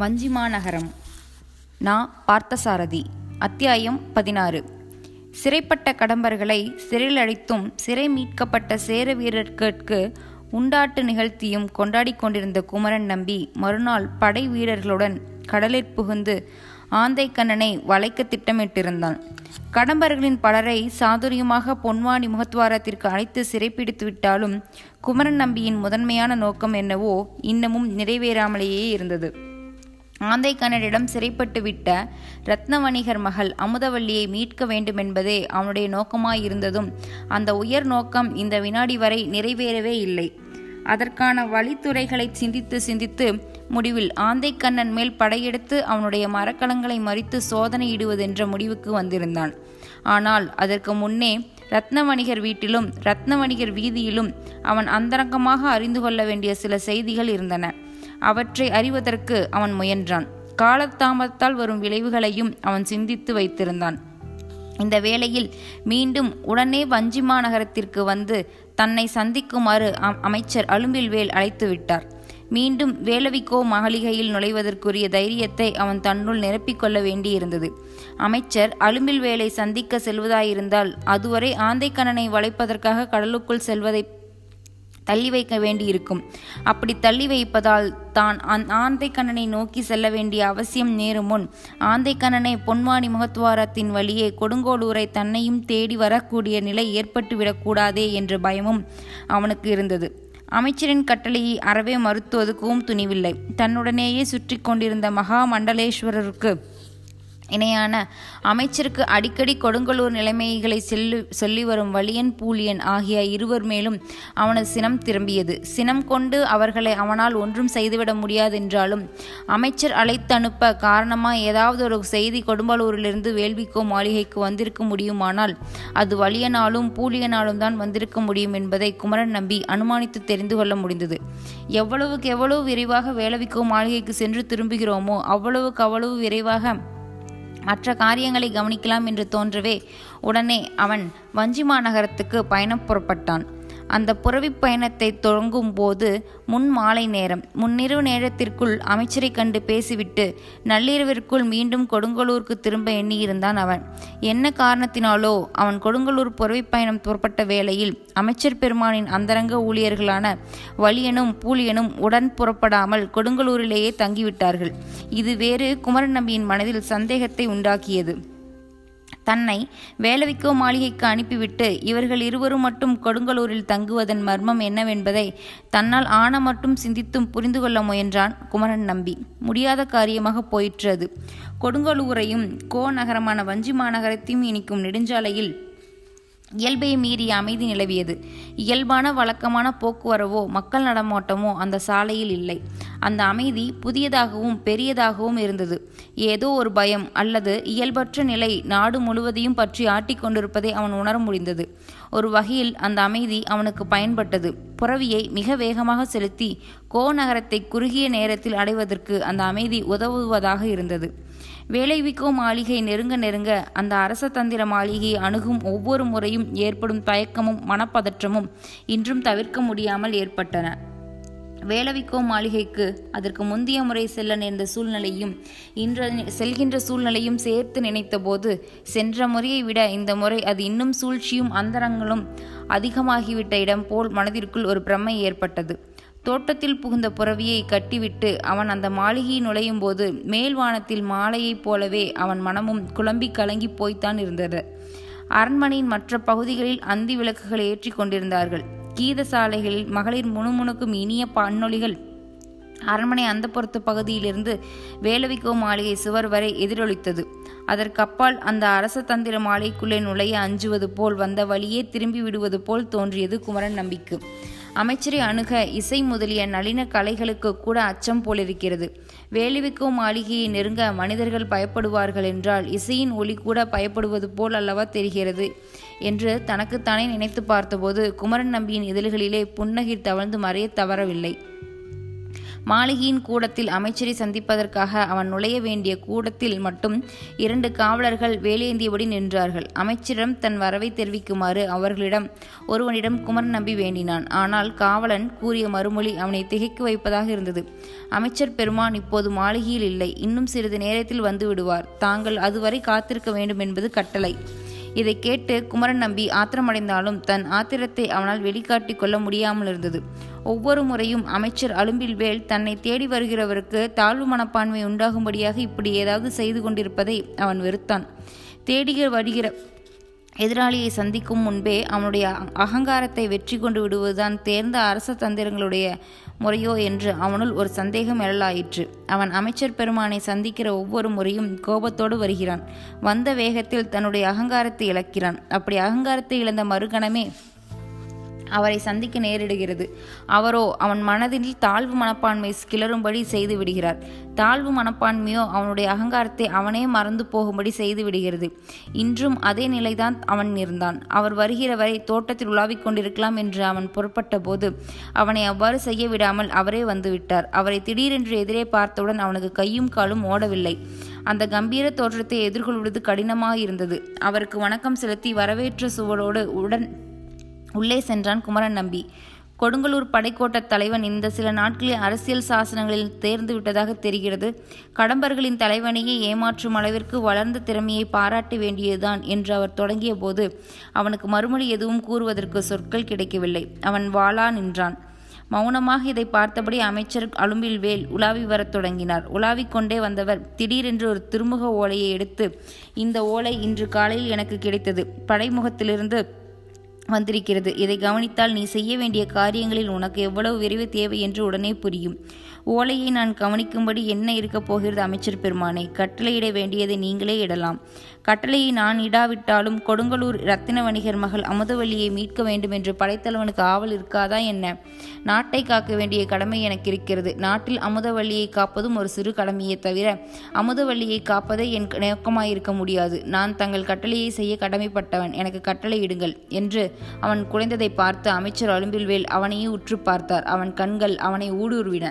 வஞ்சிமாநகரம் நா. பார்த்தசாரதி அத்தியாயம் பதினாறு. சிறைப்பட்ட கடம்பர்களை சிறையில் அழைத்தும் சிறை மீட்கப்பட்ட சேர வீரர்களுக்கு உண்டாட்டு நிகழ்த்தியும் கொண்டாடி கொண்டிருந்த குமரன் நம்பி மறுநாள் படை வீரர்களுடன் கடலில் புகுந்து ஆந்தைக்கண்ணனை வளைக்க திட்டமிட்டிருந்தான். கடம்பர்களின் பலரை சாதுரியமாக பொன்வாணி முகத்வாரத்திற்கு அழைத்து சிறைப்பிடித்து விட்டாலும் குமரன் நம்பியின் முதன்மையான நோக்கம் என்னவோ இன்னமும் நிறைவேறாமலேயே இருந்தது. ஆந்தைக்கண்ணனிடம் சிறைப்பட்டு விட்ட ரத்னவணிகர் மகள் அமுதவல்லியை மீட்க வேண்டுமென்பதே அவனுடைய நோக்கமாயிருந்ததும் அந்த உயர் நோக்கம் இந்த வினாடி வரை நிறைவேறவே இல்லை. அதற்கான வழித்துறைகளை சிந்தித்து சிந்தித்து முடிவில் ஆந்தைக்கண்ணன் மேல் படையெடுத்து அவனுடைய மரக்கலங்களை மறித்து சோதனையிடுவதென்ற முடிவுக்கு வந்திருந்தான். ஆனால் அதற்கு முன்னே ரத்னவணிகர் வீட்டிலும் ரத்னவணிகர் வீதியிலும் அவன் அந்தரங்கமாக அறிந்து கொள்ள வேண்டிய சில செய்திகள் இருந்தன. அவற்றை அறிவதற்கு அவன் முயன்றான். காலத்தாமத்தால் வரும் விளைவுகளையும் அவன் சிந்தித்து வைத்திருந்தான். இந்த வேளையில் மீண்டும் உடனே வஞ்சிமா நகரத்திற்கு வந்து தன்னை சந்திக்குமாறு அமைச்சர் அலும்பில்வேல் அழைத்து விட்டார். மீண்டும் வேலவிக்கோ மகளிகையில் நுழைவதற்குரிய தைரியத்தை அவன் தன்னுள் நிரப்பிக்கொள்ள வேண்டியிருந்தது. அமைச்சர் அலும்பில் வேலை சந்திக்க செல்வதாயிருந்தால் அதுவரை ஆந்தைக்கண்ணனை வளைப்பதற்காக கடலுக்குள் செல்வதை தள்ளி வைக்க வேண்டியிருக்கும். அப்படி தள்ளி வைப்பதால் தான் அந் ஆந்தைக்கண்ணனை நோக்கி செல்ல வேண்டிய அவசியம் நேரும் முன் ஆந்தைக்கண்ணனை பொன்வாணி முகத்துவாரத்தின் வழியே கொடுங்கோளூரை தன்னையும் தேடி வரக்கூடிய நிலை ஏற்பட்டுவிடக்கூடாதே என்ற பயமும் அவனுக்கு இருந்தது. அமைச்சரின் கட்டளையை அறவே மறுத்துவதுக்கும் துணிவில்லை. தன்னுடனேயே சுற்றி கொண்டிருந்த மகா மண்டலேஸ்வரருக்கு இணையான அமைச்சருக்கு அடிக்கடி கொடுங்கலூர் நிலைமைகளை செல்லு சொல்லி வரும் வலியன் பூலியன் ஆகிய இருவர் மேலும் அவனது சினம் திரும்பியது. சினம் கொண்டு அவர்களை அவனால் ஒன்றும் செய்துவிட முடியாதென்றாலும் அமைச்சர் அழைத்து அனுப்ப ஏதாவது ஒரு செய்தி கொடும்பலூரிலிருந்து வேள்விக்கோ மாளிகைக்கு வந்திருக்க முடியுமானால் அது வலியனாலும் பூலியனாலும் தான் வந்திருக்க முடியும் என்பதை குமரன் நம்பி அனுமானித்து தெரிந்து கொள்ள முடிந்தது. எவ்வளவுக்கு எவ்வளவு விரைவாக வேளவிக்கோ மாளிகைக்கு சென்று திரும்புகிறோமோ அவ்வளவுக்கு அவ்வளவு விரைவாக மற்ற காரியங்களை கவனிக்கலாம் என்று தோன்றவே உடனே அவன் வஞ்சி மாநகரத்துக்கு பயணம் புறப்பட்டான். அந்த புறவி பயணத்தை தொடங்கும் போது முன் மாலை நேரம் முன்னிரவு நேரத்திற்குள் அமைச்சரை கண்டு பேசிவிட்டு நள்ளிரவிற்குள் மீண்டும் கொடுங்கலூருக்கு திரும்ப எண்ணியிருந்தான் அவன். என்ன காரணத்தினாலோ அவன் கொடுங்கலூர் புறவி பயணம் புறப்பட்ட வேளையில் அமைச்சர் பெருமானின் அந்தரங்க ஊழியர்களான வலியனும் பூலியனும் உடன் புறப்படாமல் கொடுங்கலூரிலேயே தங்கிவிட்டார்கள். இது வேறு குமரன் நம்பியின் மனதில் சந்தேகத்தை உண்டாக்கியது. தன்னை வேலவிக்கோ மாளிகைக்கு அனுப்பிவிட்டு இவர்கள் இருவரும் மட்டும் கொடுங்கலூரில் தங்குவதன் மர்மம் என்னவென்பதை தன்னால் ஆன மட்டும் சிந்தித்தும் புரிந்து கொள்ள முயன்றான் குமரன் நம்பி. முடியாத காரியமாக போயிற்று அது கொடுங்கலூரையும் கோ நகரமான வஞ்சி மாநகரத்தையும் இனிக்கும் நெடுஞ்சாலையில் இயல்பை மீறிய அமைதி நிலவியது. இயல்பான வழக்கமான போக்குவரவோ மக்கள் நடமாட்டமோ அந்த சாலையில் இல்லை. அந்த அமைதி புதியதாகவும் பெரியதாகவும் இருந்தது. ஏதோ ஒரு பயம் அல்லது இயல்பற்ற நிலை நாடு முழுவதையும் பற்றி ஆட்டிக்கொண்டிருப்பதை அவன் உணர முடிந்தது. ஒரு வகையில் அந்த அமைதி அவனுக்கு பயன்பட்டது. புறவியை மிக வேகமாக செலுத்தி கோ நகரத்தை குறுகிய நேரத்தில் அடைவதற்கு அந்த அமைதி உதவுவதாக இருந்தது. வேலைவிக்கோ மாளிகை நெருங்க நெருங்க அந்த அரச தந்திர மாளிகையை அணுகும் ஒவ்வொரு முறையும் ஏற்படும் தயக்கமும் மனப்பதற்றமும் இன்றும் தவிர்க்க முடியாமல் ஏற்பட்டன. வேலவிக்கோ மாளிகைக்கு அதற்கு முந்தைய முறை செல்ல நேர்ந்த சூழ்நிலையும் இன்று செல்கின்ற சூழ்நிலையும் சேர்த்து நினைத்தபோது சென்ற முறையை விட இந்த முறை அது இன்னும் சூழ்ச்சியும் அந்தரங்களும் அதிகமாகிவிட்ட இடம் போல் மனதிற்குள் ஒரு பிரமை ஏற்பட்டது. தோட்டத்தில் புகுந்த புறவியை கட்டிவிட்டு அவன் அந்த மாளிகையை நுழையும் போது மேல் வானத்தில் மாலையைப் போலவே அவன் மனமும் குழம்பி கலங்கி போய்த்தான் இருந்தது. அரண்மனையின் மற்ற பகுதிகளில் அந்தி விளக்குகளை ஏற்றி கொண்டிருந்தார்கள். கீத சாலைகளில் மகளிர் முணுமுணுக்கும் இனிய பன்னொலிகள் அரண்மனை அந்தப்புறத்து பகுதியிலிருந்து வேலவிக்கோ மாளிகை சுவர் வரை எதிரொலித்தது. அதற்கப்பால் அந்த அரச தந்திர மாளிகைக்குள்ளே நுழைய அஞ்சுவது போல் வந்த வழியே திரும்பி விடுவது போல் தோன்றியது குமரன் நம்பிக்கு. அமைச்சரை அணுக இசை முதலிய நளின கலைகளுக்கு கூட அச்சம் போலிருக்கிறது. வேலிவிக்கும் மாளிகையை நெருங்க மனிதர்கள் பயப்படுவார்கள் என்றால் இசையின் ஒளி கூட பயப்படுவது போல் அல்லவா தெரிகிறது என்று தனக்குத்தானே நினைத்து பார்த்தபோது குமரன் நம்பியின் இதழ்களிலே புன்னகை தவழ்ந்து மறைய தவறவில்லை. மாளிகையின் கூடத்தில் அமைச்சரை சந்திப்பதற்காக அவன் நுழைய வேண்டிய கூடத்தில் மட்டும் இரண்டு காவலர்கள் வேலேந்தியபடி நின்றார்கள். அமைச்சரிடம் தன் வரவை தெரிவிக்குமாறு அவர்களிடம் ஒருவனிடம் குமரன் நம்பி வேண்டினான். ஆனால் காவலன் கூறிய மறுமொழி அவனை திகைக்க வைப்பதாக இருந்தது. அமைச்சர் பெருமான் இப்போது மாளிகையில் இல்லை. இன்னும் சிறிது நேரத்தில் வந்து விடுவார். தாங்கள் அதுவரை காத்திருக்க வேண்டும் என்பது கட்டளை. இதை கேட்டு குமரன் நம்பி ஆத்திரமடைந்தாலும் தன் ஆத்திரத்தை அவனால் வெளிக்காட்டி கொள்ள முடியாமல் இருந்தது. ஒவ்வொரு முறையும் அமைச்சர் அலும்பில்வேல் தன்னை தேடி வருகிறவருக்கு தாழ்வு மனப்பான்மை உண்டாகும்படியாக இப்படி ஏதாவது செய்து கொண்டிருப்பதை அவன் வெறுத்தான். தேடிக வருகிற எதிராளியை சந்திக்கும் முன்பே அவனுடைய அகங்காரத்தை வெற்றி கொண்டு விடுவதுதான் தேர்ந்த அரச தந்திரங்களுடைய முறையோ என்று அவனுள் ஒரு சந்தேகம் எழலாயிற்று அவன் அமைச்சர் பெருமானை சந்திக்கிற ஒவ்வொரு முறையும் கோபத்தோடு வருகிறான். வந்த வேகத்தில் தன்னுடைய அகங்காரத்தை இழக்கிறான். அப்படி அகங்காரத்தை இழந்த மறுகணமே அவரை சந்திக்க நேரிடுகிறது. அவரோ அவன் மனதில் தாழ்வு மனப்பான்மை கிளறும்படி செய்து விடுகிறார். தாழ்வு மனப்பான்மையோ அவனுடைய அகங்காரத்தை அவனே மறந்து போகும்படி செய்து விடுகிறது. இன்றும் அதே நிலைதான் அவன் இருந்தான். அவர் வருகிற வரை தோட்டத்தில் உலாவிக் கொண்டிருக்கலாம் என்று அவன் புறப்பட்ட போது அவனை அவ்வாறு செய்ய விடாமல் அவரே வந்துவிட்டார் அவரை திடீரென்று எதிரே பார்த்தவுடன் அவனுக்கு கையும் காலும் ஓடவில்லை. அந்த கம்பீர தோற்றத்தை எதிர்கொள்வது கடினமாக இருந்தது அவருக்கு வணக்கம் செலுத்தி வரவேற்ற சுவடோடு உடன் உள்ளே சென்றான் குமரன் நம்பி. கொடுங்கலூர் படைக்கோட்ட தலைவன் இந்த சில நாட்களில் அரசியல் சாசனங்களில் தேர்ந்து விட்டதாக தெரிகிறது. கடம்பர்களின் தலைவனையே ஏமாற்றும் அளவிற்கு வளர்ந்த திறமையை பாராட்ட வேண்டியதுதான் என்று அவர் தொடங்கிய போது அவனுக்கு மறுமொழி எதுவும் கூறுவதற்கு சொற்கள் கிடைக்கவில்லை. அவன் வாளா நின்றான். மௌனமாக இதை பார்த்தபடி அமைச்சர் அலும்பில் வேல் உலாவி வரத் தொடங்கினார். உலாவிக் கொண்டே வந்தவர் திடீரென்று ஒரு திருமுக ஓலையை எடுத்து இந்த ஓலை இன்று காலையில் எனக்கு கிடைத்தது. படைமுகத்திலிருந்து வந்திருக்கிறது. இதை கவனித்தால் நீ செய்ய வேண்டிய காரியங்களில் உனக்கு எவ்வளவு விரைவு தேவை என்று உடனே புரியும். ஓலையை நான் கவனிக்கும்படி என்ன இருக்கப் போகிறது அமைச்சர் பெருமானை? கட்டளையிட வேண்டியதை நீங்களே இடலாம். கட்டளையை நான் இடாவிட்டாலும் கொடுங்கலூர் ரத்தின வணிகர் மகள் அமுதவல்லியை மீட்க வேண்டும் என்று படைத்தலைவனுக்கு ஆவல் இருக்காதா என்ன? நாட்டை காக்க வேண்டிய கடமை எனக்கு இருக்கிறது. நாட்டில் அமுதவல்லியை காப்பதும் ஒரு சிறு கடமையே தவிர அமுதவல்லியை காப்பதே என் நோக்கமாயிருக்க முடியாது. நான் தங்கள் கட்டளையை செய்ய கடமைப்பட்டவன். எனக்கு கட்டளையிடுங்கள் என்று அவன் குறைந்ததை பார்த்து அமைச்சர் அலும்பில்வேல் அவனையே உற்று பார்த்தார். அவன் கண்கள் அவனை ஊடுருவின.